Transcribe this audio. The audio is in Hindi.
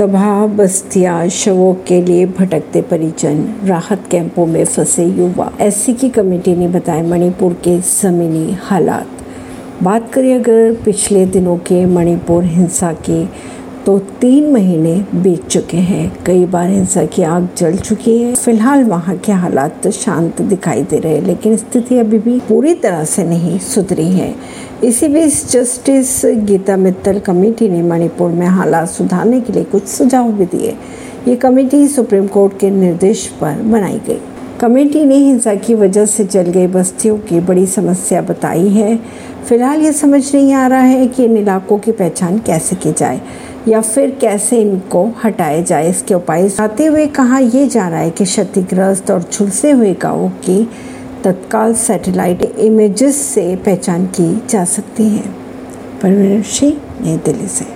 तबाह बस्तियाँ शवों के लिए भटकते परिजन, राहत कैंपों में फंसे युवा। एससी की कमेटी ने बताया मणिपुर के जमीनी हालात। बात करें अगर पिछले दिनों के मणिपुर हिंसा के तो तीन महीने बीत चुके हैं। कई बार हिंसा की आग जल चुकी है। फ़िलहाल वहाँ के हालात शांत दिखाई दे रहे हैं, लेकिन स्थिति अभी भी पूरी तरह से नहीं सुधरी है। इसी बीच जस्टिस गीता मित्तल कमेटी ने मणिपुर में हालात सुधारने के लिए कुछ सुझाव भी दिए। ये कमेटी सुप्रीम कोर्ट के निर्देश पर बनाई गई। कमेटी ने हिंसा की वजह से जल गई बस्तियों की बड़ी समस्या बताई है। फ़िलहाल ये समझ नहीं आ रहा है कि इन इलाकों की पहचान कैसे की जाए। या फिर कैसे इनको हटाया जाए इसके उपाय? आते हुए कहा यह जा रहा है कि क्षतिग्रस्त और झुलसे हुए गाँवों की तत्काल सैटेलाइट इमेजेस से पहचान की जा सकती है। परवीन नई दिल्ली से।